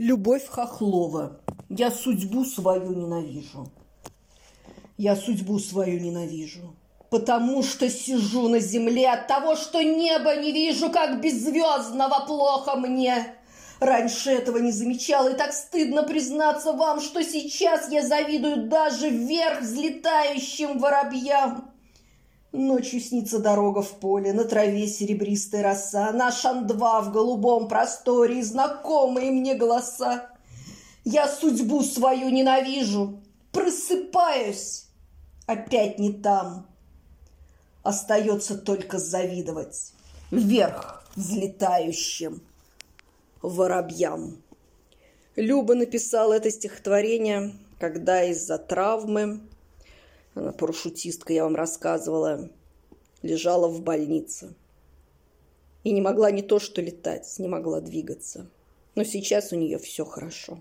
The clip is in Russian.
Любовь Хохлова. Я судьбу свою ненавижу. Я судьбу свою ненавижу. Потому что сижу на земле от того, что небо не вижу, как беззвездного плохо мне. Раньше этого не замечала, и так стыдно признаться вам, что сейчас я завидую даже вверх взлетающим воробьям. Ночью снится дорога в поле, на траве серебристая роса, Наш андва в голубом просторе и знакомые мне голоса. Я судьбу свою ненавижу, просыпаюсь, опять не там. Остается только завидовать вверх взлетающим воробьям. Люба написала это стихотворение, когда из-за травмы она парашютистка, я вам рассказывала, лежала в больнице. И не могла не то что летать, не могла двигаться. Но сейчас у нее все хорошо.